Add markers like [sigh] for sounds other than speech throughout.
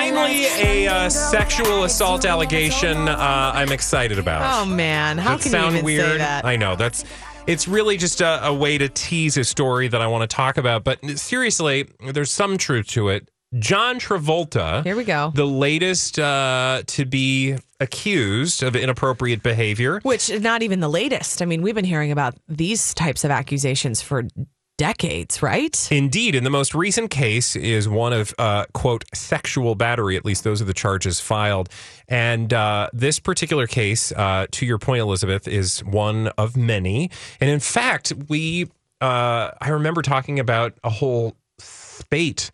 Finally, a uh, sexual assault allegation uh, I'm excited about. Oh man, how Does can it you sound even weird? say that? I know that's. It's really just a, a way to tease a story that I want to talk about. But seriously, there's some truth to it. John Travolta, Here we go. the latest uh, to be accused of inappropriate behavior. Which is not even the latest. I mean, we've been hearing about these types of accusations for decades, right? Indeed, and the most recent case is one of uh, quote sexual battery. At least those are the charges filed. And uh, this particular case, uh, to your point, Elizabeth, is one of many. And in fact, we uh, I remember talking about a whole spate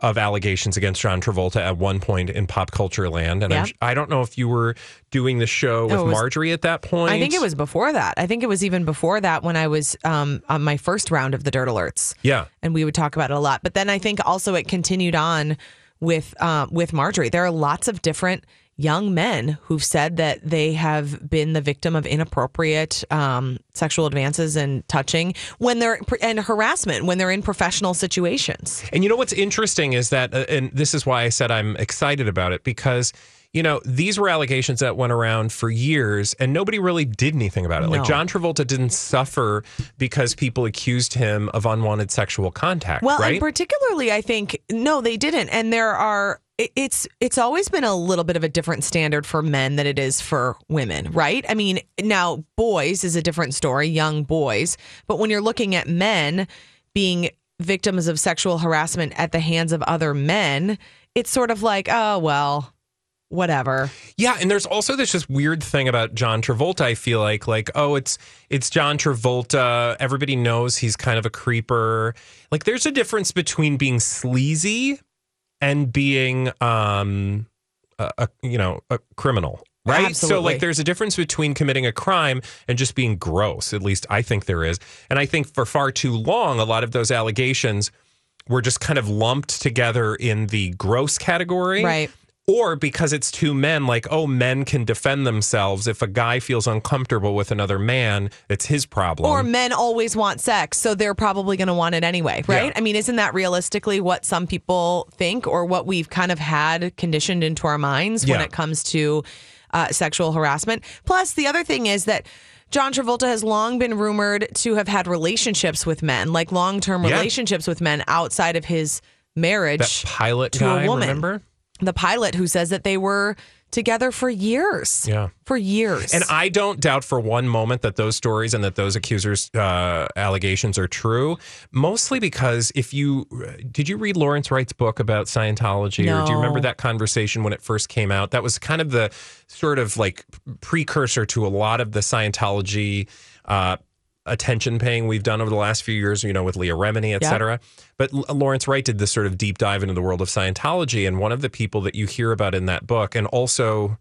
of allegations against John Travolta at one point in pop culture land. And I'm, Yeah. I don't know if you were doing the show with No, was- Marjorie at that point. I think it was before that. I think it was even before that when I was um, on my first round of the Dirt Alerts. Yeah. and we would talk about it a lot. But then I think also it continued on with uh, with Marjorie. There are lots of different young men who've said that they have been the victim of inappropriate um, sexual advances and touching when they're and harassment when they're in professional situations. And you know what's interesting is that, uh, and this is why I said I'm excited about it because. You know, these were allegations that went around for years and nobody really did anything about it. Like John Travolta didn't suffer because people accused him of unwanted sexual contact, Well, right? and particularly, I think no, they didn't. And there are. It- It's it's always been a little bit of a different standard for men than it is for women, right? I mean, now boys is a different story, young boys. But when you're looking at men being victims of sexual harassment at the hands of other men, it's sort of like, oh well, whatever. Yeah, and there's also this just weird thing about John Travolta. I feel like, like, oh, it's it's John Travolta. Everybody knows he's kind of a creeper. Like, there's a difference between being sleazy and being, um, a, a you know, a criminal. Right. So, like, there's a difference between committing a crime and just being gross. At least I think there is. And I think for far too long, a lot of those allegations were just kind of lumped together in the gross category Right. Or because it's two men like oh men can defend themselves if a guy feels uncomfortable with another man it's his problem Or men always want sex, so they're probably going to want it anyway, right? Yeah. I mean, isn't that realistically what some people think or what we've kind of had conditioned into our minds when it comes to uh, sexual harassment? Plus, the other thing is that. John Travolta has long been rumored to have had relationships with men, like long term Yeah. relationships with men outside of his marriage that pilot to guy a woman. remember The pilot who says that they were together for years. Yeah. For years. and i don't doubt for one moment that those stories and that those accusers uh, allegations are true mostly because if you did you read lawrence wright's book about scientology or do you remember that conversation when it first came out that was kind of the sort of like precursor to a lot of the scientology uh, attention paying we've done over the last few years, you know, with Leah Remini, et Yeah. cetera. But Lawrence Wright did this sort of deep dive into the world of Scientology. And one of the people that you hear about in that book, and also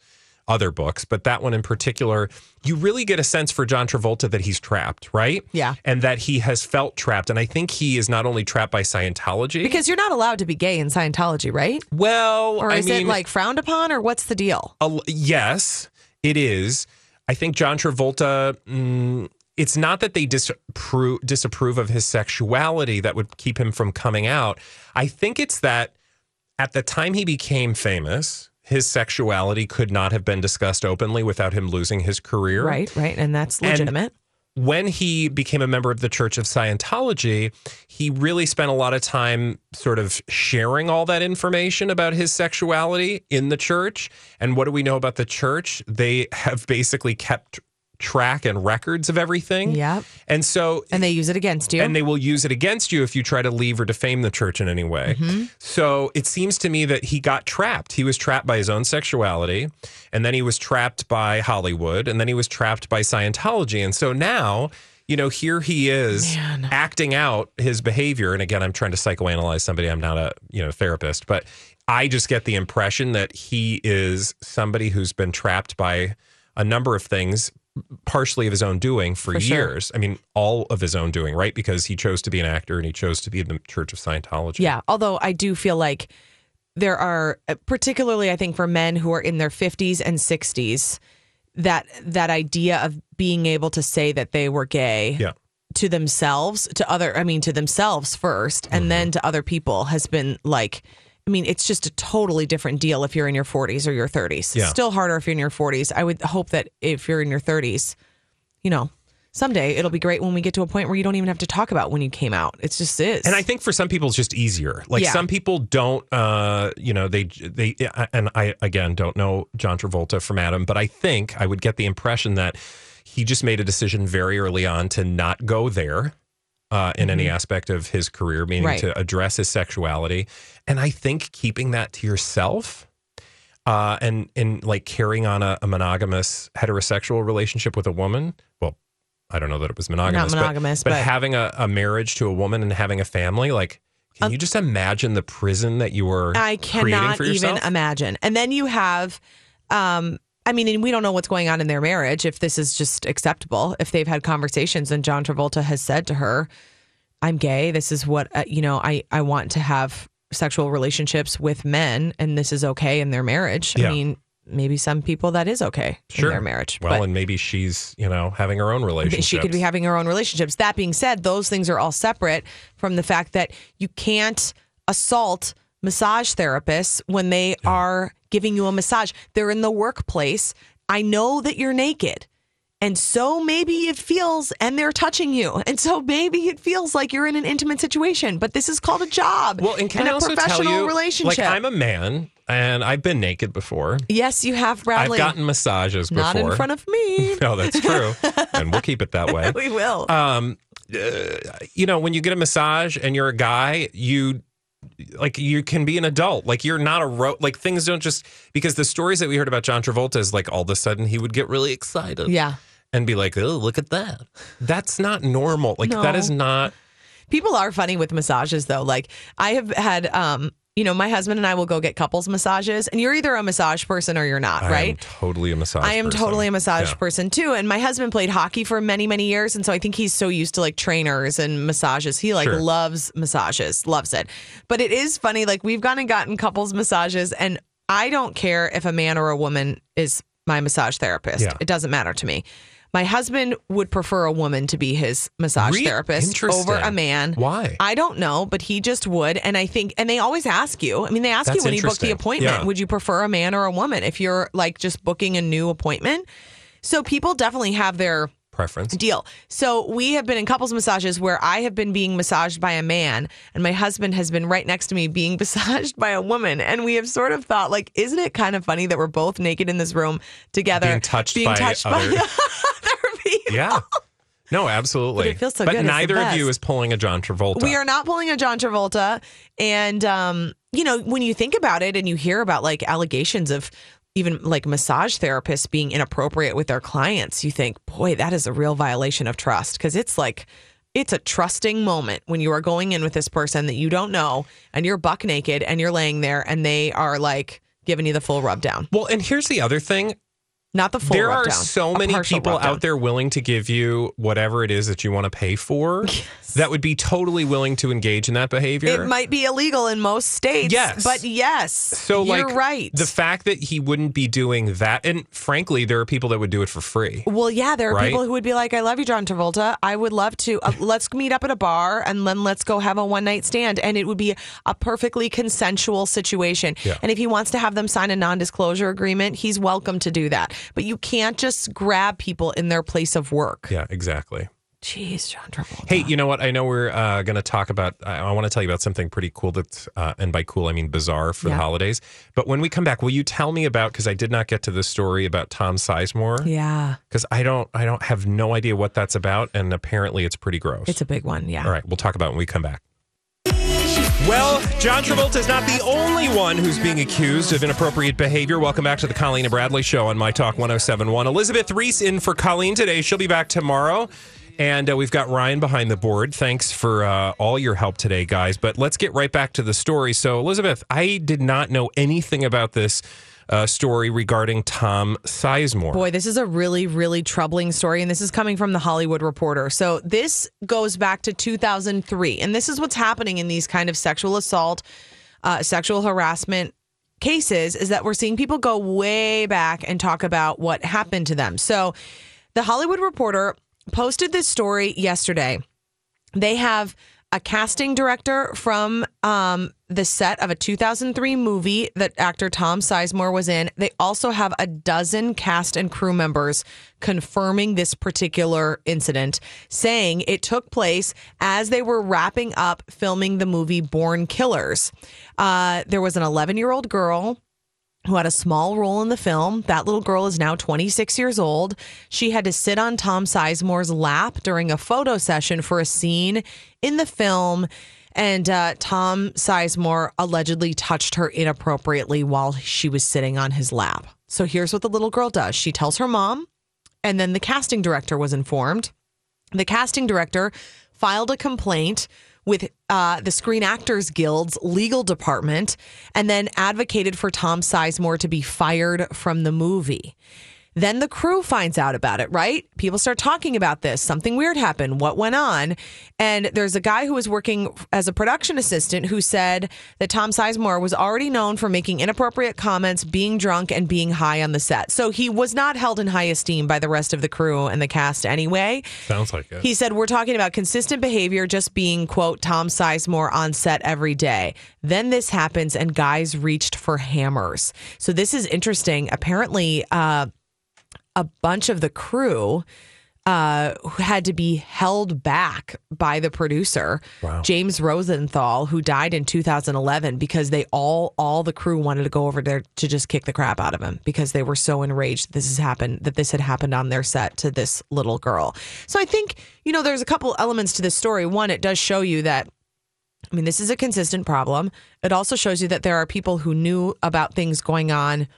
other books, but that one in particular, you really get a sense for John Travolta that he's trapped, right? Yeah. And that he has felt trapped. And I think he is not only trapped by Scientology. because you're not allowed to be gay in Scientology, right? well, Or I is mean, it like frowned upon, or what's the deal? a- yes, it is. I think John Travolta. Mm, it's not that they disapprove disapprove of his sexuality that would keep him from coming out. I think it's that at the time he became famous, his sexuality could not have been discussed openly without him losing his career. Right, right, and that's And- legitimate. when he became a member of the Church of Scientology, he really spent a lot of time sort of sharing all that information about his sexuality in the church. And what do we know about the church? They have basically kept track and records of everything. Yep. And so And they use it against you. and they will use it against you if you try to leave or defame the church in any way. Mm-hmm. So it seems to me that he got trapped. He was trapped by his own sexuality, and then he was trapped by Hollywood, and then he was trapped by Scientology. And so now, you know, here he is Man. acting out his behavior. And again, I'm trying to psychoanalyze somebody. I'm not a, you know, therapist, but I just get the impression that he is somebody who's been trapped by a number of things partially of his own doing for, For sure. years. I mean, all of his own doing, right? Because he chose to be an actor and he chose to be in the Church of Scientology. Yeah, although I do feel like there are uh, particularly I think for men who are in their 50s and 60s that that idea of being able to say that they were gay Yeah. to themselves to other I mean to themselves 1st and then to other people has been like I mean it's just a totally different deal if you're in your 40s or your 30s. Yeah. It's still harder if you're in your 40s. I would hope that if you're in your 30s, you know, someday it'll be great when we get to a point where you don't even have to talk about when you came out. It's just is. And I think for some people it's just easier. Like Yeah. some people don't, uh, you know, they they and I again don't know John Travolta from Adam, but I think I would get the impression that he just made a decision very early on to not go there. Uh, in any aspect of his career, meaning Mm-hmm. Right. to address his sexuality, and I think keeping that to yourself, uh, and and like carrying on a, a monogamous heterosexual relationship with a woman. Well, I don't know that it was monogamous, but- monogamous, but, but- having a, a marriage to a woman and having a family, like, can you just imagine the prison that you were I cannot even imagine. And then you have, um, I mean, and we don't know what's going on in their marriage. If this is just acceptable, if they've had conversations, and John Travolta has said to her, "I'm gay. This is what uh, you know. I I want to have sexual relationships with men, and this is okay in their marriage. Yeah. I mean." Maybe some people that is okay Sure. in their marriage. Well, and maybe she's, you know, having her own relationship. she could be having her own relationships. That being said, those things are all separate from the fact that you can't assault massage therapists when they are giving you a massage. They're in the workplace. I know that you're naked. And so maybe it feels, and they're touching you. [laughs] And so maybe it feels like you're in an intimate situation, but this is called a job. Well, and can I a also professional tell you, relationship. like, I'm a man and I've been naked before. yes, you have, Bradley. I've gotten massages before. Not in front of me. [laughs] No, that's true, and we'll keep it that way. [laughs] we will. um, uh, you know, when you get a massage and you're a guy, you like you can be an adult. Like you're not a ro- like things don't just because the stories that we heard about John Travolta is like all of a sudden he would get really excited, yeah. and be like, "Oh, look at that." That's not normal. Like No. that is not. People are funny with massages though. Like I have had um you know, my husband and I will go get couples massages and you're either a massage person or you're not, I am right? totally a massage. I am person. totally a massage Yeah. person too. And my husband played hockey for many, many years. And so I think he's so used to like trainers and massages. He like Sure. loves massages, loves it. But it is funny, like we've gone and gotten couples massages, and I don't care if a man or a woman is my massage therapist. Yeah. It doesn't matter to me. My husband would prefer a woman to be his massage Re- therapist over a man. Why? I don't know, but he just would. And I think, and they always ask you. I mean, they ask you when you book the appointment, Yeah. would you prefer a man or a woman if you're like just booking a new appointment? So people definitely have their Preference. deal. So we have been in couples massages where I have been being massaged by a man and my husband has been right next to me being [laughs] massaged by a woman. And we have sort of thought like, isn't it kind of funny that we're both naked in this room together, Being touched by other- [laughs] other people? Yeah. No, absolutely. But it feels so But good. The neither of you is pulling a John Travolta. We are not pulling a John Travolta. And, um, you know, when you think about it and you hear about like allegations of even like massage therapists being inappropriate with their clients, you think, boy, that is a real violation of trust because it's like, it's a trusting moment when you are going in with this person that you don't know and you're buck naked and you're laying there and they are like giving you the full rub down. Well, and here's the other thing. Not the full there are down. so many people out there willing to give you whatever it is that you want to pay for [laughs] that would be totally willing to engage in that behavior. It might be illegal in most states. Yes. But yes. so you're like right. the fact that he wouldn't be doing that and frankly there are people that would do it for free. Well, yeah, there are Right? people who would be like, "I love you, John Travolta. I would love to. Uh, [laughs] let's meet up at a bar and then let's go have a one night stand." And it would be a perfectly consensual situation. Yeah. And if he wants to have them sign a non disclosure agreement, he's welcome to do that. but you can't just grab people in their place of work. Yeah, exactly. Jeez, John Travolta. Hey, you know what? I know we're uh, going to talk about. I, I want to tell you about something pretty cool. That's uh, and by cool I mean bizarre for the holidays. But when we come back, will you tell me about? Because I did not get to the story about Tom Sizemore. Yeah, Because I don't, I don't have no idea what that's about, and apparently it's pretty gross. it's a big one. Yeah. All right, we'll talk about it when we come back. Well, John Travolta is not the only one who's being accused of inappropriate behavior. Welcome back to the Colleen and Bradley Show on My Talk 1071. Elizabeth Ries in for Colleen today. She'll be back tomorrow. And uh, we've got Ryan behind the board. Thanks for uh, all your help today, guys. But let's get right back to the story. So, Elizabeth, I did not know anything about this uh, story regarding Tom Sizemore. Boy, this is a really, really troubling story, and this is coming from the Hollywood Reporter. So this goes back to 2003, and this is what's happening in these kind of sexual assault, uh, sexual harassment cases is that we're seeing people go way back and talk about what happened to them. So the Hollywood Reporter posted this story yesterday. They have a casting director from um, the set of a 2003 movie that actor Tom Sizemore was in. They also have a dozen cast and crew members confirming this particular incident, saying it took place as they were wrapping up filming the movie Born Killers. Uh, there was an 11 year old girl who had a small role in the film. That little girl is now 26 years old. She had to sit on Tom Sizemore's lap during a photo session for a scene in the film. And uh, Tom Sizemore allegedly touched her inappropriately while she was sitting on his lap. So here's what the little girl does she tells her mom, and then the casting director was informed. The casting director filed a complaint with uh, the Screen Actors Guild's legal department and then advocated for Tom Sizemore to be fired from the movie. Then the crew finds out about it, right? People start talking about this. Something weird happened. What went on? And there's a guy who was working as a production assistant who said that Tom Sizemore was already known for making inappropriate comments, being drunk, and being high on the set. So he was not held in high esteem by the rest of the crew and the cast anyway. Sounds like it. He said, We're talking about consistent behavior, just being, quote, Tom Sizemore on set every day. Then this happens, and guys reached for hammers. So this is interesting. Apparently, uh, a bunch of the crew uh, who had to be held back by the producer, Wow. James Rosenthal, who died in 2011 because they all all the crew wanted to go over there to just kick the crap out of him because they were so enraged this has happened that this had happened on their set to this little girl. So I think you know there's a couple elements to this story. One, it does show you that I mean, this is a consistent problem. It also shows you that there are people who knew about things going on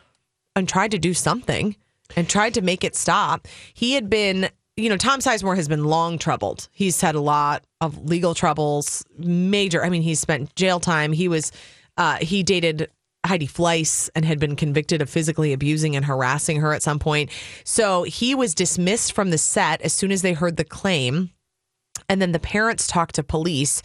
and tried to do something and tried to make it stop. He had been, you know, Tom Sizemore has been long troubled. He's had a lot of legal troubles, major. I mean, he's spent jail time. He was, uh, he dated Heidi Fleiss and had been convicted of physically abusing and harassing her at some point. So he was dismissed from the set as soon as they heard the claim. And then the parents talked to police,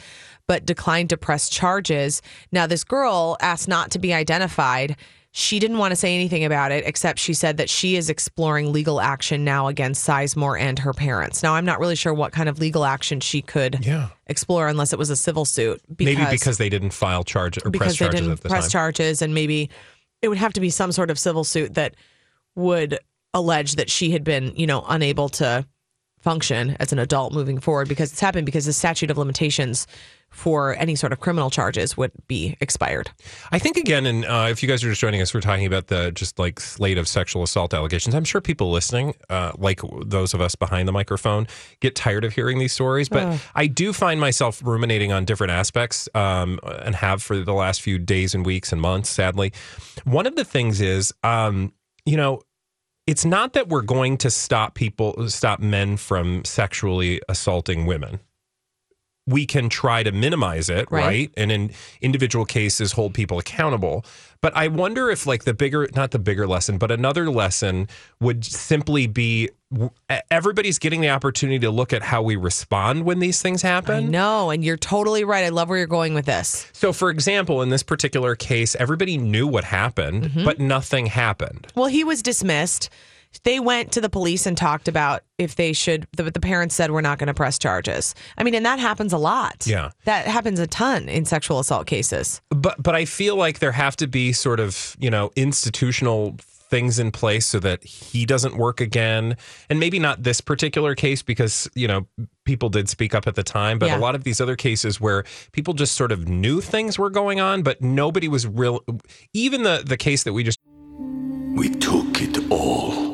but declined to press charges. Now, this girl asked not to be identified. She didn't want to say anything about it, except she said that she is exploring legal action now against Sizemore and her parents. Now, I'm not really sure what kind of legal action she could Yeah. explore unless it was a civil suit. Maybe because they didn't file charge or because press they charges didn't at the press time. charges, and maybe it would have to be some sort of civil suit that would allege that she had been, you know, unable to function as an adult moving forward because it's happened because the statute of limitations for any sort of criminal charges would be expired. I think again, and uh, if you guys are just joining us, we're talking about the just like slate of sexual assault allegations. I'm sure people listening, uh, like those of us behind the microphone, get tired of hearing these stories. But I do find myself ruminating on different aspects, um, and have for the last few days and weeks and months. Sadly, one of the things is, um, you know, it's not that we're going to stop people, stop men from sexually assaulting women. We can try to minimize it, Right. right? And in individual cases, hold people accountable. But I wonder if, like, the bigger, not the bigger lesson, but another lesson would simply be everybody's getting the opportunity to look at how we respond when these things I happen. know, and you're totally right. I love where you're going with this. So, for example, in this particular case, everybody knew what happened, Mm-hmm. but nothing happened. Well, he was dismissed. They went to the police and talked about if they should. The, the parents said we're not going to press charges. I mean, and that happens a lot. Yeah. that happens a ton in sexual assault cases. but but I feel like there have to be sort of you know institutional things in place so that he doesn't work again. And maybe not this particular case because, you know, people did speak up at the time, but Yeah. a lot of these other cases where people just sort of knew things were going on, but nobody was real. Even the, the case that we just We took it all.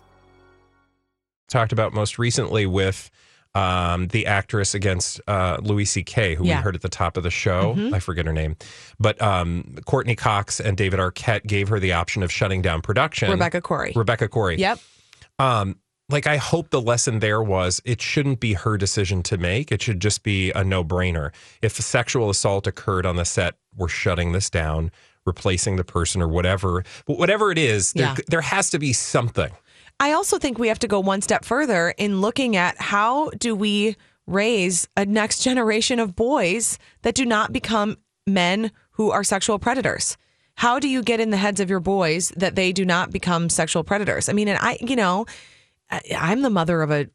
Talked about most recently with um, the actress against uh, Louis C.K., who Yeah. we heard at the top of the show. Mhm. I forget her name. But um, Courteney Cox and David Arquette gave her the option of shutting down production. Rebecca Corry. Rebecca Corry. Yep. Um, like I hope the lesson there was it shouldn't be her decision to make. It should just be a no brainer. If a sexual assault occurred on the set, we're shutting this down, replacing the person or whatever. But whatever it is, there, Yeah. there has to be something. I also think we have to go one step further in looking at how do we raise a next [laughs] generation of boys that do not become men who are sexual predators. How do you get in the heads of your boys that they do not become sexual predators? I mean, and I, you know, I'm the mother of a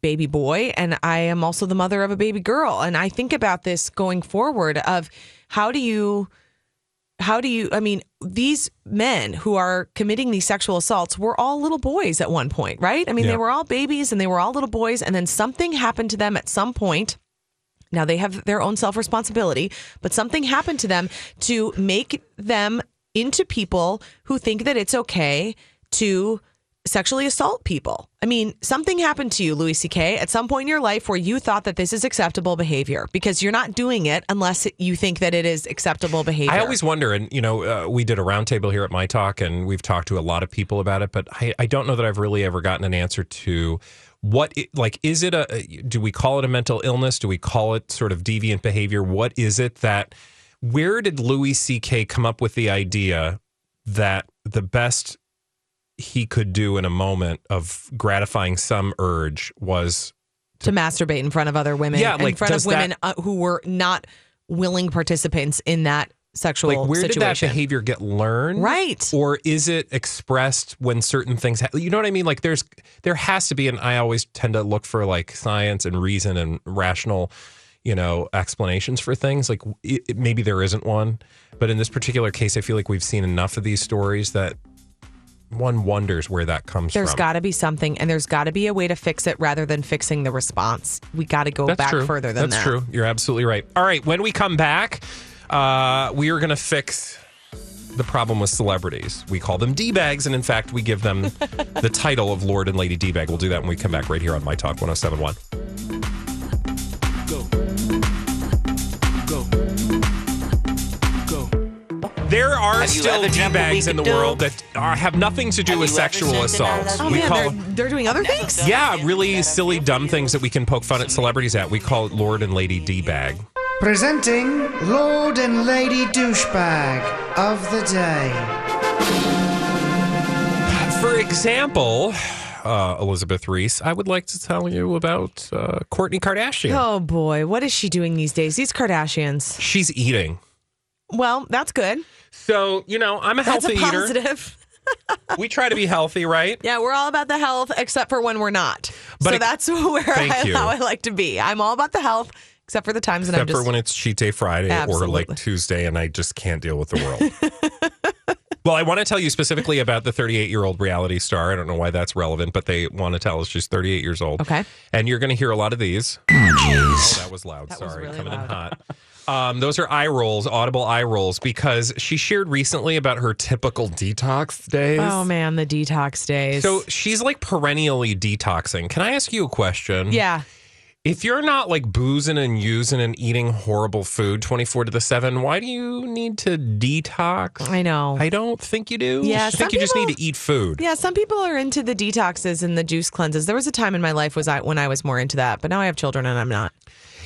baby boy and I am also the mother of a baby girl. And I think about this going forward of how do you how do you i mean these men who are committing these sexual assaults were all little boys at one point right i mean Yeah. they were all babies and they were all little boys and then something happened to them at some point now they have their own self responsibility but something happened to them to make them into people who think that it's okay to sexually assault people. I mean, something happened to you, Louis C.K., at some point in your life where you thought that this is acceptable behavior because you're not doing it unless you think that it is acceptable behavior. I always wonder, and you know, uh, we did a roundtable here at My Talk, and we've talked to a lot of people about it, but I, I don't know that I've really ever gotten an answer to what, it, like, is it a, do we call it a mental illness? Do we call it sort of deviant behavior? What is it that, where did Louis C.K. come up with the idea that the best he could do in a moment of gratifying some urge was to masturbate in front of other women, Yeah, in like, front of women that- uh, who were not willing participants in that sexual like where did that behavior get learned? Right. or is it expressed when certain things ha- you know what i mean? Like there's there has to be and i always tend to look for like science and reason and rational you know explanations for things. Like it, it- maybe there isn't one but in this particular case i feel like we've seen enough of these stories that one wonders where that comes There's from There's got to be something, and there's got to be a way to fix it rather than fixing the response. We got to go That's back true. further than That's that. That's true. You're absolutely right. All right, when we come back, uh, we are going to fix the problem with celebrities. We call them D-bags, and in fact, we give them the [laughs] title of Lord and Lady D-bag. We'll do that when we come back right here on My Talk 1071. There are Have still ever dreamt what we D-bags in the do? world that are, have nothing to do Have with sexual sent an assaults. Oh we man, call they're, they're doing other things. yeah, really silly, dumb things that we can poke fun at celebrities at. We call it Lord and Lady D-bag. Presenting Lord and Lady Douchebag of the Day. For example, uh, Elizabeth Ries, I would like to tell you about uh, Kourtney Kardashian. Oh boy, what is she doing these days? These Kardashians. She's eating. Well, that's good. So, you know, I'm a That's healthy a eater. positive. [laughs] We try to be healthy, right? Yeah, we're all about the health, except for when we're not. But so it- that's [laughs] where I, you. how I like to be. I'm all about the health, except for the times when I'm Except just for when it's cheat day Friday or like Tuesday and I just can't deal with the world. [laughs] well, I want to tell you specifically about the 38 year old reality star. I don't know why that's relevant, but they want to tell us she's 38 years old. Okay. And you're going to hear a lot of these. Oh, that was loud. That was Sorry. really Coming in hot. Um, those are eye rolls, audible eye rolls, because she shared recently about her typical detox days. Oh man, the detox days. So she's like perennially detoxing. Can I ask you a question? yeah. If you're not like boozing and using and eating horrible food 24 to the 7, why do you need to detox? I know. I don't think you do. Yeah, I think you just need to eat food. Yeah, some people are into the detoxes and the juice cleanses. There was a time in my life was I when I was more into that, but now I have children and I'm not.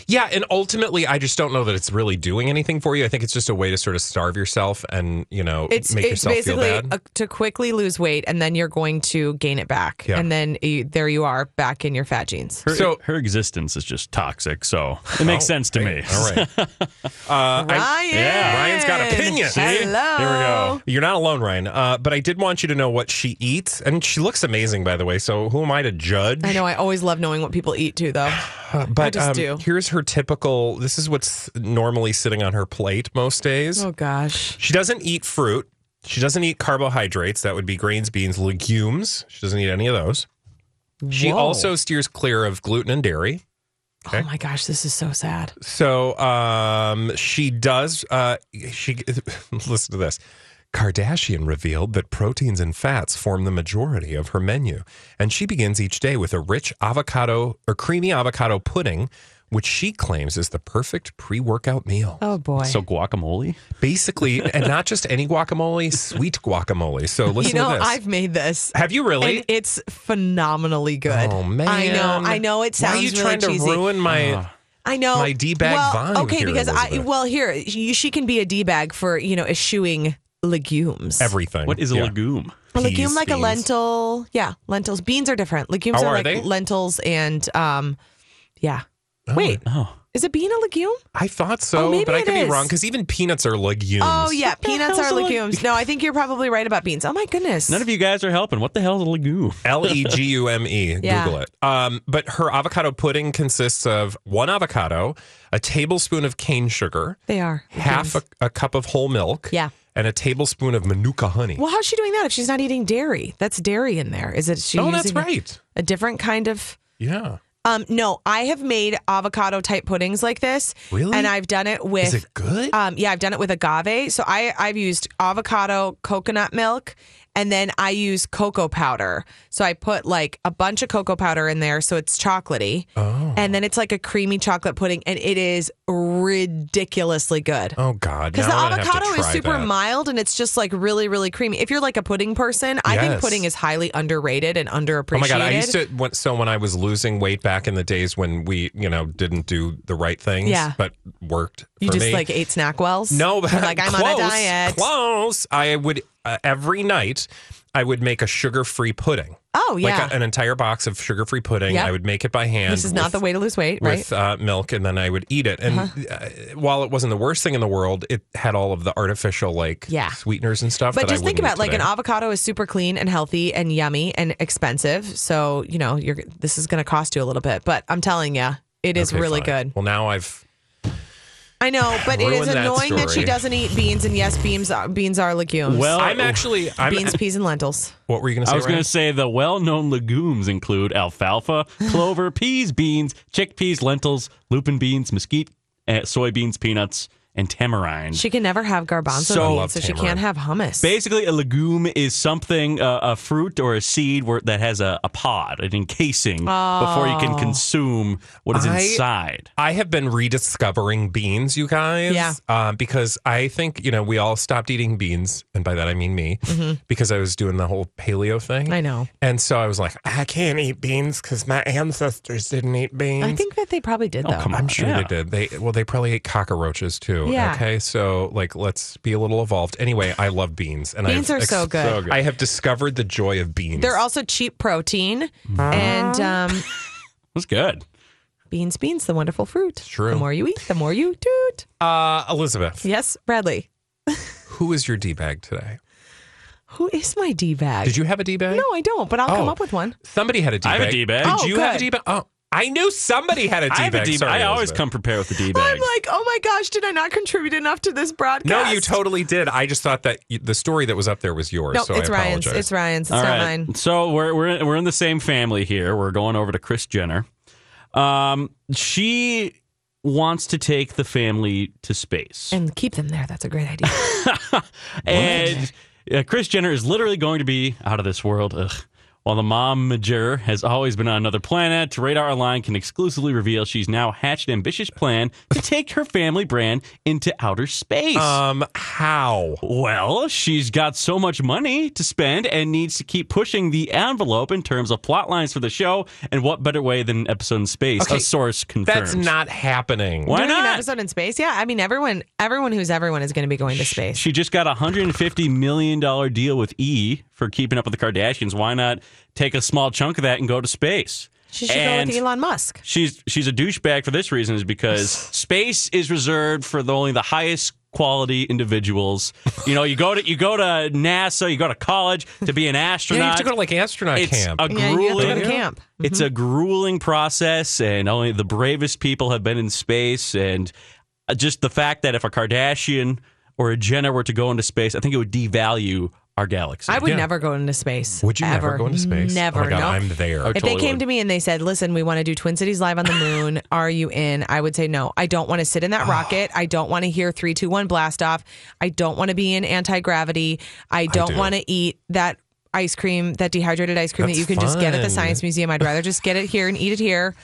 Yeah, and ultimately, I just don't know that it's really doing anything for you. I think it's just a way to sort of starve yourself and you know It's make it's yourself feel basically bad. a, to quickly lose weight and then you're going to gain it back, Yeah. and then you, there you are back in your fat jeans. Her, So- her existence is just toxic, so it makes Oh, sense to hey, me. All right. [laughs] Uh, I- Ryan, yeah, Ryan's got opinions. See? Hello. Here we go. You're not alone, Ryan. Uh, but I did want you to know what she eats, and she looks amazing, by the way. So who am I to judge? I know. I always love knowing what people eat too, though. [sighs] but just um, do. here's her typical. This is what's normally sitting on her plate most days. Oh gosh. She doesn't eat fruit. She doesn't eat carbohydrates. That would be grains, beans, legumes. She doesn't eat any of those. She Whoa. also steers clear of gluten and dairy. Okay. Oh my gosh, this is so sad. So um, she does. Uh, she [laughs] listen to this. Kardashian revealed that proteins and fats form the majority of her menu, and she begins each day with a rich avocado or creamy avocado pudding, which she claims is the perfect pre-workout meal. Oh boy. So guacamole? Basically, and not just any guacamole, sweet guacamole. So listen you know, to this. I've made this. Have you really? And it's phenomenally good. Oh man! I know. I know. It sounds Why are you really trying cheesy. to ruin my? I know. my D-bag well, vibe Okay, here, because I well here you, she can be a d bag for you know eschewing legumes. everything. What is a Yeah. legume? a legume peas, like a lentil. Yeah, lentils. Beans are different. Legumes Oh, are are like they? lentils and um, yeah. Wait, Oh. is a bean a legume? I thought so, Oh, but I it could be wrong because even peanuts are legumes. Oh yeah, peanuts are a leg- legumes. No, I think you're probably right about beans. Oh my goodness. None of you guys are helping. What the hell is a legume? [laughs] L E G U M E. Yeah. Google it. Um, but her avocado pudding consists of one avocado, a tablespoon of cane sugar, They are half a, a cup of whole milk, Yeah. and a tablespoon of manuka honey. Well, how's she doing that if she's not eating dairy? That's dairy in there. Is it? She oh, that's using a- right. A different kind of. Yeah. Um, no, I have made avocado type puddings like this. Really? And I've done it with. Is it good? Um, yeah, I've done it with agave. So I I've used avocado coconut milk, and then I use cocoa powder. So I put like a bunch of cocoa powder in there, so it's chocolatey. Oh. And then it's like a creamy chocolate pudding, and it is ridiculously good. oh God. Because Now the I'm gonna have to avocado is try super that. mild and it's just like really, really creamy. If you're like a pudding person, I think pudding is highly underrated and underappreciated. Oh my god! I used to. when- So when I was losing weight back in the days when we, you know, didn't do the right things, Yeah. but worked. You for just me. like ate SnackWells? No, but You're like I'm on a diet. Close. I would uh, every night. I would make a sugar-free pudding. Oh yeah. Like a, an entire box of sugar-free pudding. Yep. I would make it by hand. this is not the way to lose weight, right? With uh, milk, and then I would eat it. And Uh-huh. uh, while it wasn't the worst thing in the world, it had all of the artificial like Yeah. sweeteners and stuff. but that I just think about like an avocado is super clean and healthy and yummy and expensive. So you know you're this is going to cost you a little bit, but I'm telling you, it is Okay, really fine. good. Well, now I've I know, but it is Ruined that annoying that, she story. doesn't eat beans. And yes, beans are, beans are legumes. Well, I'm actually [laughs] I'm, beans, peas, and lentils. What were you going to say? I was going Ryan? to say the well known legumes include alfalfa, [laughs] clover, peas, beans, chickpeas, lentils, lupin beans, mesquite, uh, soybeans, peanuts, and tamarind. She can never have garbanzo So- beans, love so she can't have hummus. Basically, a legume is something, uh, a fruit or a seed where, that has a, a pod, an encasing, before you can consume what is I- inside. I have been rediscovering beans, you guys. Yeah. Uh, because I think, you know, we all stopped eating beans. And by that, I mean me, because I was doing the whole paleo thing. Mm-hmm. I know. And so I was like, I can't eat beans because my ancestors didn't eat beans. I think that they probably did though. come on. I'm sure Yeah. they did. They well, they probably ate cockroaches too. Yeah. Okay, so like, let's be a little evolved. Anyway, I love beans, and Beans I've are so good. I have discovered the joy of beans. They're also cheap protein, and um, [laughs] That's good. beans, beans, the wonderful fruit. true. The more you eat, the more you toot. uh, Elizabeth. Yes, Bradley. [laughs] Who is your d bag today? Who is my d bag? Did you have a d bag? No, I don't. But I'll come Oh. up with one. Somebody had a d I bag. I have a D-bag. Did Oh, you have a good. d bag? Oh, I knew somebody had a d I have a bag. D bag. I always come prepared with the D bag. I'm like, oh my gosh, did I not contribute enough to this broadcast? No, you totally did. I just thought that y- the story that was up there was yours. No, so it's I Ryan's. apologize. It's Ryan's. It's All not right. mine. So we're we're we're in the same family here. We're going over to Kris Jenner. Um, she wants to take the family to space. And keep them there. That's a great idea. [laughs] and uh, Kris Jenner is literally going to be out of this world. Ugh. While the momager has always been on another planet, Radar Online can exclusively reveal she's now hatched an ambitious plan to [laughs] take her family brand into outer space. Um, how? Well, she's got so much money to spend and needs to keep pushing the envelope in terms of plot lines for the show. And what better way than an episode in space? Okay, a source confirms. That's not happening. Why Doing an not? episode in space? Yeah, I mean, everyone, everyone who's everyone is going to be going to space. She just got a $150 million deal with E for keeping up with the Kardashians. Why not take a small chunk of that and go to space? She should And go with Elon Musk. She's she's a douchebag for this reason is because [laughs] space is reserved for the, only the highest quality individuals. You know, you go to you go to NASA, you go to college to be an [laughs] Yeah, astronaut. you have to go to like astronaut it's camp. a Yeah, you have to grueling go to camp. It's a grueling process, and only the bravest people have been in space. And uh, just the fact that if a Kardashian or a Jenner were to go into space, I think it would devalue our galaxy. I would Yeah. never go into space. Would you ever. never go into space? Never. Oh my God, no. I'm there. I if totally they came would. to me and they said, "Listen, we want to do Twin Cities live on the moon. [laughs] Are you in?" I would say no. I don't want to sit in that ah. rocket. I don't want to hear three, two, one blast off. I don't want to be in anti gravity. I don't do. want to eat that ice cream, that dehydrated ice cream that you can just get at the fun. Science Museum. I'd rather just get it here and eat it here.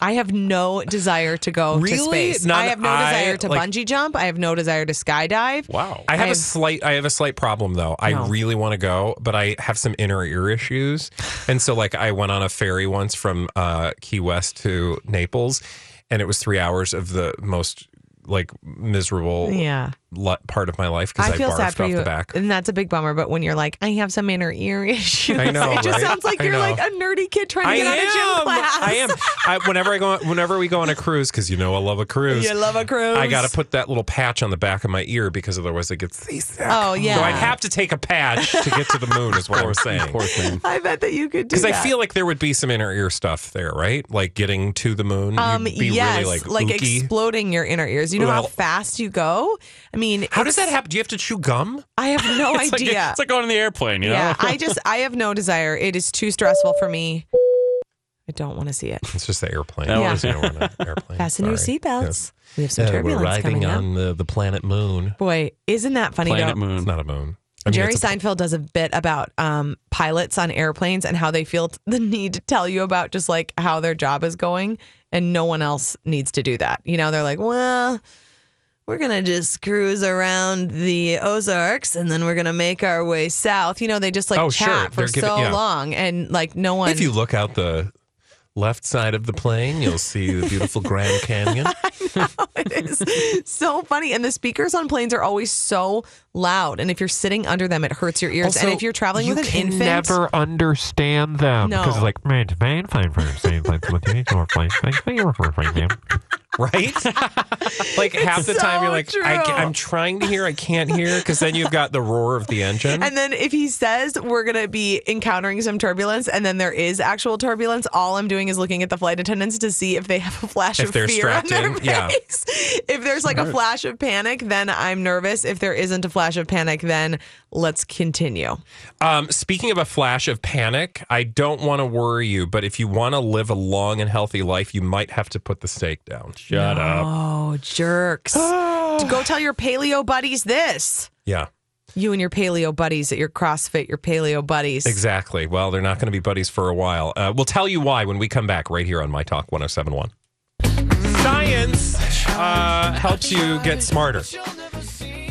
I have no desire to go to Really? space. None- I have no I, desire to like- bungee jump. I have no desire to skydive. wow. I have a I've- slight I have a slight problem though. I No. really want to go, but I have some inner ear issues. And so like I went on a ferry once from uh Key West to Naples and it was 3 hours of the most like miserable Yeah. Li- part of my life because I I, feel barfed sad for off you, the back. and that's a big bummer. But when you're like, I have some inner ear [laughs] issues, I know, it just right? sounds like I you're know. like a nerdy kid trying to I get out of gym class. I am. I, whenever I go, whenever we go on a cruise, because you know I love a cruise. You love a cruise. I got to put that little patch on the back of my ear because otherwise it gets seasick. Oh, yeah. So I'd have to take a patch to get to the moon. Is what I'm saying. Poor thing. I bet that you could do it. Because I feel like there would be some inner ear stuff there, right? Like getting to the moon. Um, You'd be yes, really like, ooky. exploding your inner ears. You know how fast you go. I mean, How does that happen? Do you have to chew gum? I have no [laughs] It's like, idea. it's like going on the airplane, you know? yeah, I just [laughs] I have no desire. It is too stressful for me. I don't want to see it. It's just the airplane. Yeah. You we're on an airplane. Fasten your Sorry. seatbelts. We have Yes. some Uh, turbulence we're riding coming up. on the, the planet Moon. Boy, isn't that funny? Planet though? Moon. It's not a moon. I mean, Jerry it's a- Seinfeld does a bit about um, pilots on airplanes and how they feel t- the need to tell you about just like how their job is going, and no one else needs to do that. You know, they're like, well, we're gonna just cruise around the Ozarks and then we're gonna make our way south. You know, they just like Oh, chat sure. for They're giving- so yeah. long, and like no one. If you look out the left side of the plane, you'll see the beautiful Grand Canyon. [laughs] I know, it is so funny. And the speakers on planes are always so loud. And if you're sitting under them, it hurts your ears. and Also, if you're traveling you with an can infant, never understand them No. because it's like man, it's man, fine for same place with you, or fine, fine, fine, fine, fine, fine. right? [laughs] like half the time so you're like, I, true. am trying to hear, I can't hear, because then you've got the roar of the engine. And then if he says we're going to be encountering some turbulence and then there is actual turbulence, all I'm doing is looking at the flight attendants to see if they have a flash If of they're fear on strapped their in, yeah. face. [laughs] If there's like a flash of panic, then I'm nervous. If there isn't a flash of panic, then let's continue. Um, speaking of a flash of panic, I don't want to worry you, but if you want to live a long and healthy life, you might have to put the stake down. Shut up. Oh, jerks. [gasps] Go tell your paleo buddies this. Yeah, You and your paleo buddies at your CrossFit, your paleo buddies. exactly. Well, they're not going to be buddies for a while. Uh, we'll tell you why when we come back right here on My Talk 1071. Science uh, helps you get smarter.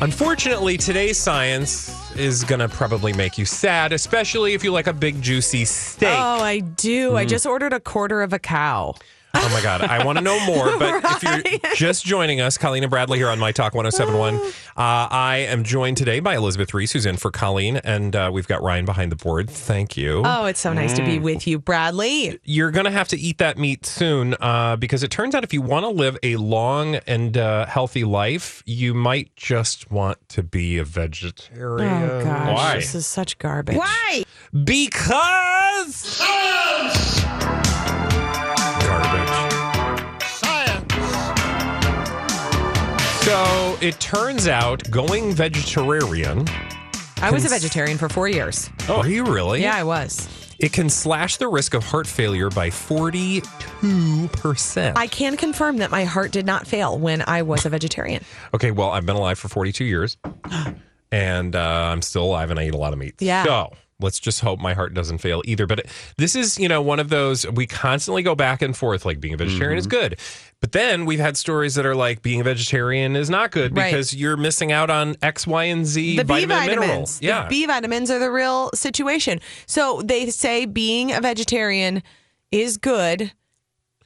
Unfortunately, today's science is going to probably make you sad, especially if you like a big, juicy steak. Oh, I do. Mm. I just ordered a quarter of a cow. Oh my God. I want to know more. [laughs] But if you're just joining us, Colleen and Bradley here on My Talk 1071, uh, I am joined today by Elizabeth Ries, who's in for Colleen, and uh, we've got Ryan behind the board. Thank you. Oh, it's so nice to be with you, Bradley. You're going to have to eat that meat soon uh, because it turns out if you want to live a long and uh, healthy life, you might just want to be a vegetarian. Oh gosh, Why? this is such garbage. Why? Because. So it turns out going vegetarian. I was a vegetarian for four years. Oh, Are you really? Yeah, I was. It can slash the risk of heart failure by 42%. I can confirm that my heart did not fail when I was a vegetarian. okay, well, I've been alive for 42 years [gasps] and uh, I'm still alive and I eat a lot of meat. Yeah. So let's just hope my heart doesn't fail either. But this is, you know, one of those we constantly go back and forth like being a vegetarian is mm-hmm. good. But then we've had stories that are like being a vegetarian is not good Right. because you're missing out on X, Y, and Z the B vitamin mineral. vitamins. Yeah. The B vitamins are the real situation. So they say being a vegetarian is good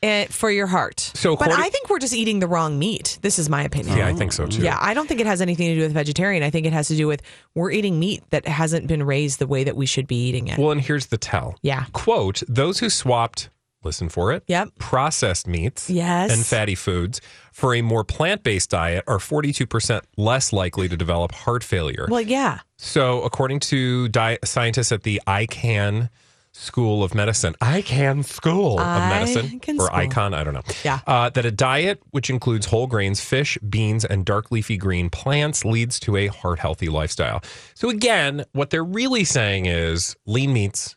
eh, for your heart. So but I think we're just eating the wrong meat. This is my opinion. yeah, I think so too. Yeah, I don't think it has anything to do with vegetarian. I think it has to do with we're eating meat that hasn't been raised the way that we should be eating it. Well, and here's the tell. Yeah. Quote, those who swapped, listen for it, Yep. processed meats Yes. and fatty foods for a more plant based diet are 42% less likely to develop heart failure. well, yeah. So, according to scientists at the Icahn School of Medicine, Icahn School of Medicine, Icahn or School. ICON, I don't know. Yeah. Uh, that a diet which includes whole grains, fish, beans, and dark leafy green plants leads to a heart healthy lifestyle. So, again, what they're really saying is lean meats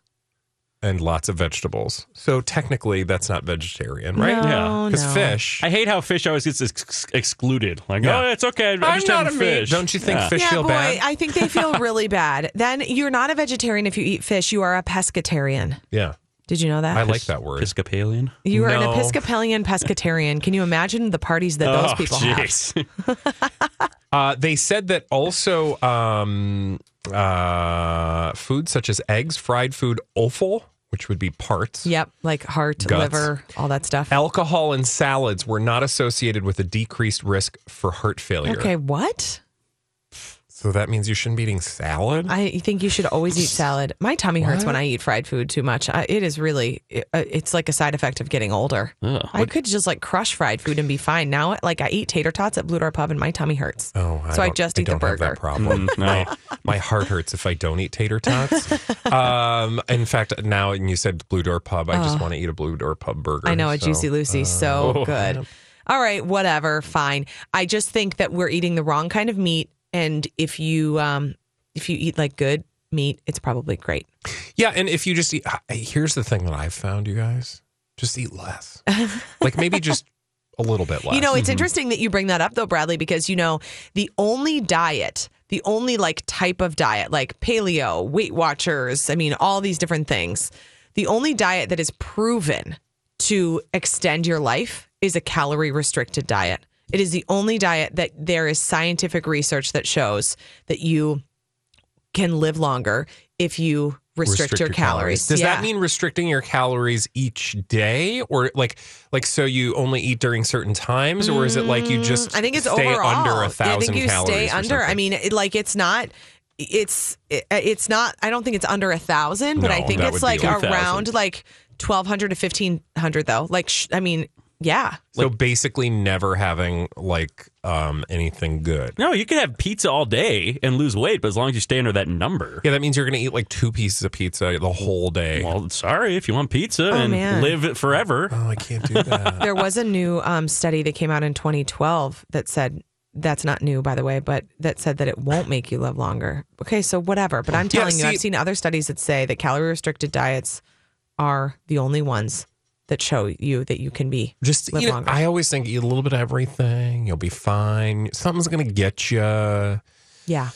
and lots of vegetables. So, technically, that's not vegetarian, right? No, Yeah. Because no. fish. I hate how fish always gets ex- excluded. Like, Yeah. oh, it's okay. I'm, I'm just not having a meat. fish. Don't you think Yeah. fish yeah, feel boy, bad? I think they feel [laughs] really bad. Then you're not a vegetarian if you eat fish. You are a pescatarian. yeah. Did you know that? I like that word. Episcopalian. You are No. an Episcopalian pescatarian. Can you imagine the parties that those oh, people have? jeez. [laughs] Uh, they said that also um, uh, foods such as eggs, fried food, offal, which would be parts, Yep, like heart, Guts. liver, all that stuff. alcohol, and salads were not associated with a decreased risk for heart failure. Okay, what? So that means you shouldn't be eating salad? I think you should always eat salad. My tummy hurts when I eat fried food too much. I, it is really, it, uh, it's like a side effect of getting older. Ugh, I could just like crush fried food and be fine. Now, like I eat tater tots at Blue Door Pub and my tummy hurts. Oh, so I don't- just eat the don't have burger. that problem. Mm, no. my, my heart hurts if I don't eat tater tots. [laughs] um, in fact, now and you said Blue Door Pub, I just want to eat a Blue Door Pub burger. I know a so, Juicy Lucy, so oh, good. All right, whatever, fine. I just think that we're eating the wrong kind of meat, and if you um if you eat like good meat, it's probably great. Yeah, and if you just eat, here's the thing that I've found, you guys, just eat less. [laughs] like maybe just a little bit less. You know, it's interesting that you bring that up though, Bradley, because you know the only diet, the only like type of diet, like paleo, Weight Watchers, I mean, all these different things. The only diet that is proven to extend your life is a calorie restricted diet. It is the only diet that there is scientific research that shows that you can live longer if you restrict, your, calories. Does Yeah. that mean restricting your calories each day, or like like so you only eat during certain times, or is it like you just Mm, I think it's stay overall. under a thousand I think you stay under. I mean, it, like it's not. It's it, it's not. I don't think it's under a thousand, but I think it's like around like twelve hundred to fifteen hundred though. Like sh- I mean, yeah. so basically never having like um anything good. No, you can have pizza all day and lose weight, but as long as you stay under that number. Yeah, that means you're going to eat like two pieces of pizza the whole day. Well, sorry if you want pizza Oh, and man. live it forever. oh, I can't do that. [laughs] There was a new um, study that came out in 2012 that said that's not new, by the way, but that said that it won't make you live longer. Okay, so whatever. But I'm Yeah, telling you, I've seen other studies that say that calorie restricted diets are the only ones that show you that you can be Just live you know, longer. I always think eat a little bit of everything. You'll be fine. Something's to get you. Yeah.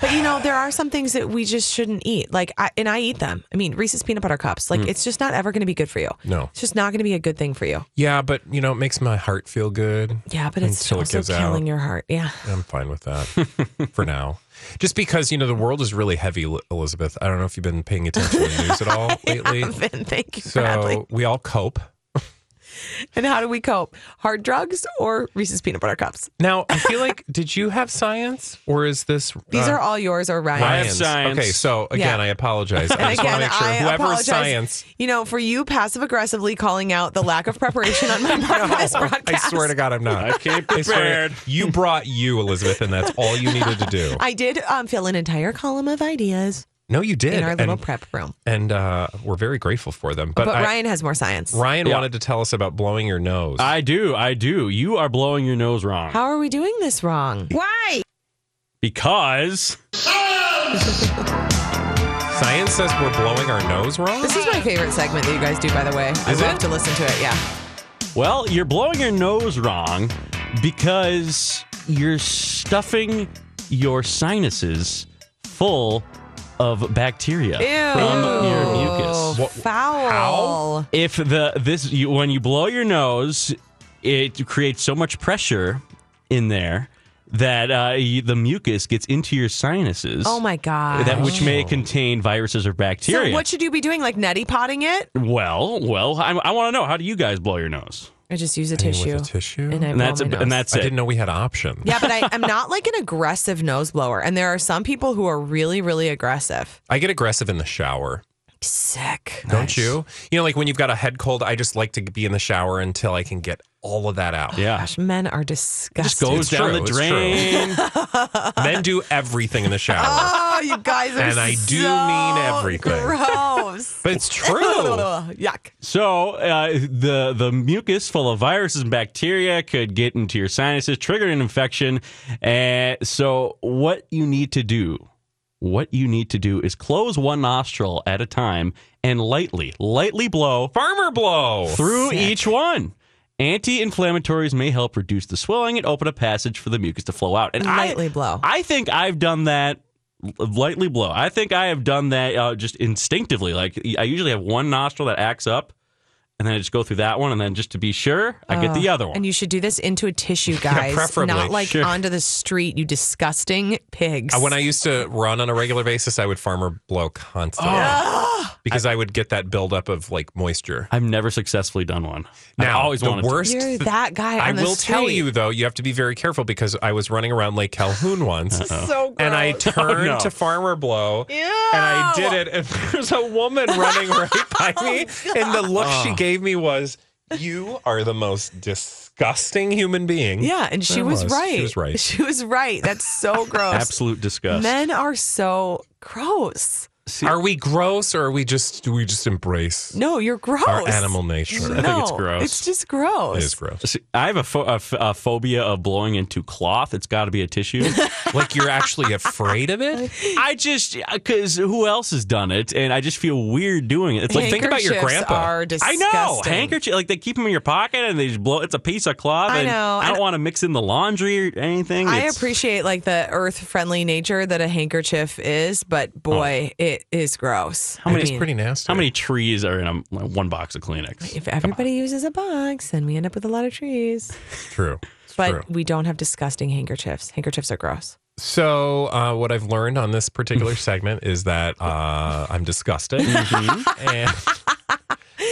But you know, there are some things that we just shouldn't eat. Like, I, and I eat them. I mean, Reese's peanut butter cups. Like, mm. it's just not ever going to be good for you. No. It's just not going to be a good thing for you. Yeah, but you know, it makes my heart feel good. Yeah, but it's Until it also killing out. your heart. Yeah. I'm fine with that [laughs] for now. Just because, you know, the world is really heavy, Elizabeth. I don't know if you've been paying attention to the news at all [laughs] lately. Ben, thank you, So Bradley. we all cope. [laughs] And how do we cope? Hard drugs or Reese's peanut butter cups? Now, I feel like, [laughs] did you have science or is this? These uh, are all yours or Ryan's. I have science. Okay, so again, Yeah. I apologize. [laughs] I just want again, to make sure I whoever apologize. is science. You know, for you passive aggressively calling out the lack of preparation on my part of this broadcast. I swear to God, I'm not. I came I swear- prepared. you brought you, Elizabeth, and that's all you needed to do. I did um, fill an entire column of ideas No, you did. in our little and, prep room. and uh, we're very grateful for them. But, But, I- Ryan has more science. Ryan Yeah. wanted to tell us about blowing your nose. I do. I do. You are blowing your nose wrong. How are we doing this wrong? Why? Because [laughs] Science says we're blowing our nose wrong. This is my favorite segment that you guys do, by the way. I Is love to listen to it. Yeah. Well, you're blowing your nose wrong because you're stuffing your sinuses full of bacteria Ew. from your mucus. What- Foul. If the this you, when you blow your nose, it creates so much pressure in there that uh, you, the mucus gets into your sinuses. Oh my god. That which may contain viruses or bacteria. so bacteria. what should you be doing? Like neti potting it? well, well, I, I want to know how do you guys blow your nose? I just use a Hey, with tissue. a tissue? And, I And that's my a, nose. and that's I didn't know we had options. Yeah, but I, I'm not [laughs] like an aggressive nose blower. And there are some people who are really, really aggressive. I get aggressive in the shower. Sick. Don't you? You know, like when you've got a head cold, I just like to be in the shower until I can get all of that out. yeah. Gosh, men are disgusting. just goes It's down true, the drain. [laughs] Men do everything in the shower. Oh, you guys are And I do so mean everything. Gross. But it's true. [laughs] Yuck. So uh, the the mucus full of viruses and bacteria could get into your sinuses, trigger an infection. And so what you need to do, what you need to do is close one nostril at a time and lightly, lightly blow Farmer blow. through each one. Anti-inflammatories may help reduce the swelling and open a passage for the mucus to flow out. And I- Lightly blow. I think I've done that lightly blow. I think I have done that uh, just instinctively. Like I usually have one nostril that acts up, and then I just go through that one, and then just to be sure, I get the other one. And you should do this into a tissue, [laughs] guys. preferably. Not like Sure. onto the street, you disgusting pigs. Uh, When I used to run on a regular basis, I would farmer blow constantly because I would get that buildup of like moisture. I've never successfully done one. Now, I've always the wanted to. worst. You're that guy I on the will tell you though, you have to be very careful because I was running around Lake Calhoun [laughs] once, so and I turned Oh, no. to farmer blow, and I did it, and [laughs] there's a woman [laughs] running right by oh, me, and the look Oh. she gave me was, "You are the most disgusting human being." Yeah, and she was, was. right. She was right. She was right. That's so gross. Absolute disgust. Men are so gross. Are we gross, or are we just do we just embrace No, you're gross. our animal nature? No, I think it's gross. It's just gross. It is gross. See, I have a, pho- a ph- a phobia of blowing into cloth. It's got to be a tissue. [laughs] like you're actually afraid of it. I just uh, because who else has done it, and I just feel weird doing it. It's like think about your Handkerchiefs grandpa. Are I know handkerchief. Like they keep them in your pocket and they just blow. It's a piece of cloth. I and know, I don't want to mix in the laundry or anything. I It's- appreciate like the earth-friendly nature that a handkerchief is, but oh. boy, it is gross. How many- I It's mean, pretty nasty. How many trees are in a, one box of Kleenex? If everybody uses a box, then we end up with a lot of trees. True. It's But true. we don't have disgusting handkerchiefs. Handkerchiefs are gross. So, uh, what I've learned on this particular [laughs] segment is that uh, I'm disgusted. Mm-hmm. [laughs] and,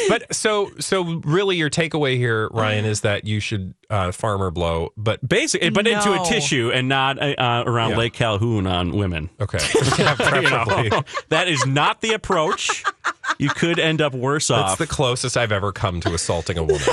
but so, so really, your takeaway here, Ryan, is that you should uh, farmer blow. But Basically, but into a tissue and not uh, uh, around Yeah. Lake Calhoun on women. okay, yeah, [laughs] [laughs] You know, that is not the approach. You could end up worse That's off. the closest I've ever come to assaulting a woman. [laughs]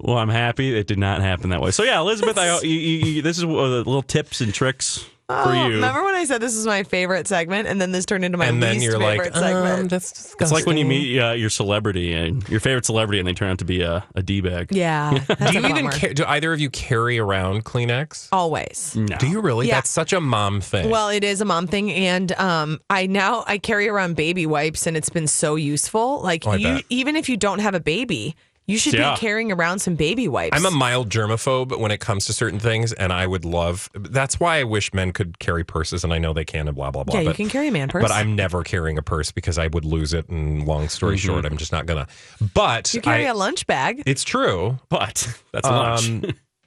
well, I'm happy it did not happen that way. So yeah, Elizabeth, I, you, you, you- this is uh, little tips and tricks for Oh, you. Remember when I said this is my favorite segment, and then this turned into my and then least you're like, favorite segment? um, that's disgusting. It's like when you meet uh, your celebrity and your favorite celebrity, and they turn out to be a, a d bag. yeah, [laughs] that's do a you even bummer. ca- do either of you carry around Kleenex? Always. No. Do you really? Yeah. That's such a mom thing. Well, it is a mom thing, and um, I now I carry around baby wipes, and it's been so useful. Like Oh, I you, bet. even if you don't have a baby, you should Yeah. be carrying around some baby wipes. I'm a mild germaphobe when it comes to certain things, and I would love. That's why I wish men could carry purses, and I know they can, and blah blah blah. yeah, but, you can carry a man purse. But I'm never carrying a purse because I would lose it. And long story short, I'm just not gonna. But you carry I- a lunch bag. it's true. But [laughs] that's lunch. Um,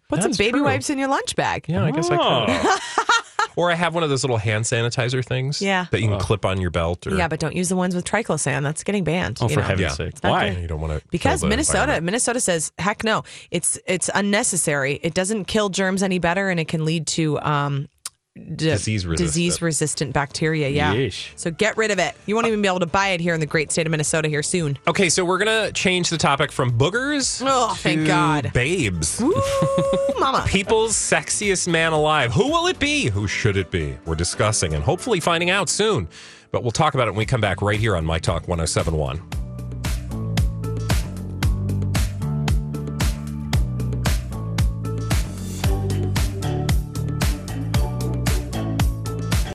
Put some baby true. wipes in your lunch bag. yeah, I guess I could. [laughs] Or I have one of those little hand sanitizer things. Yeah. that you can clip on your belt. Or, Yeah, but don't use the ones with triclosan. That's getting banned. Oh, you for know? heaven's Yeah. sake! Why? good. you don't want to Because Minnesota, Minnesota says, heck no, it's it's unnecessary. It doesn't kill germs any better, and it can lead to um, d- Disease resistant. disease resistant bacteria. Yeah, Yeesh. so get rid of it. You won't uh, even be able to buy it here in the great state of Minnesota here soon. Okay, so we're gonna change the topic from boogers. Oh, thank to God. babes. Ooh, [laughs] mama. People's sexiest man alive. Who will it be? Who should it be? We're discussing and hopefully finding out soon. But we'll talk about it when we come back right here on My Talk 1071.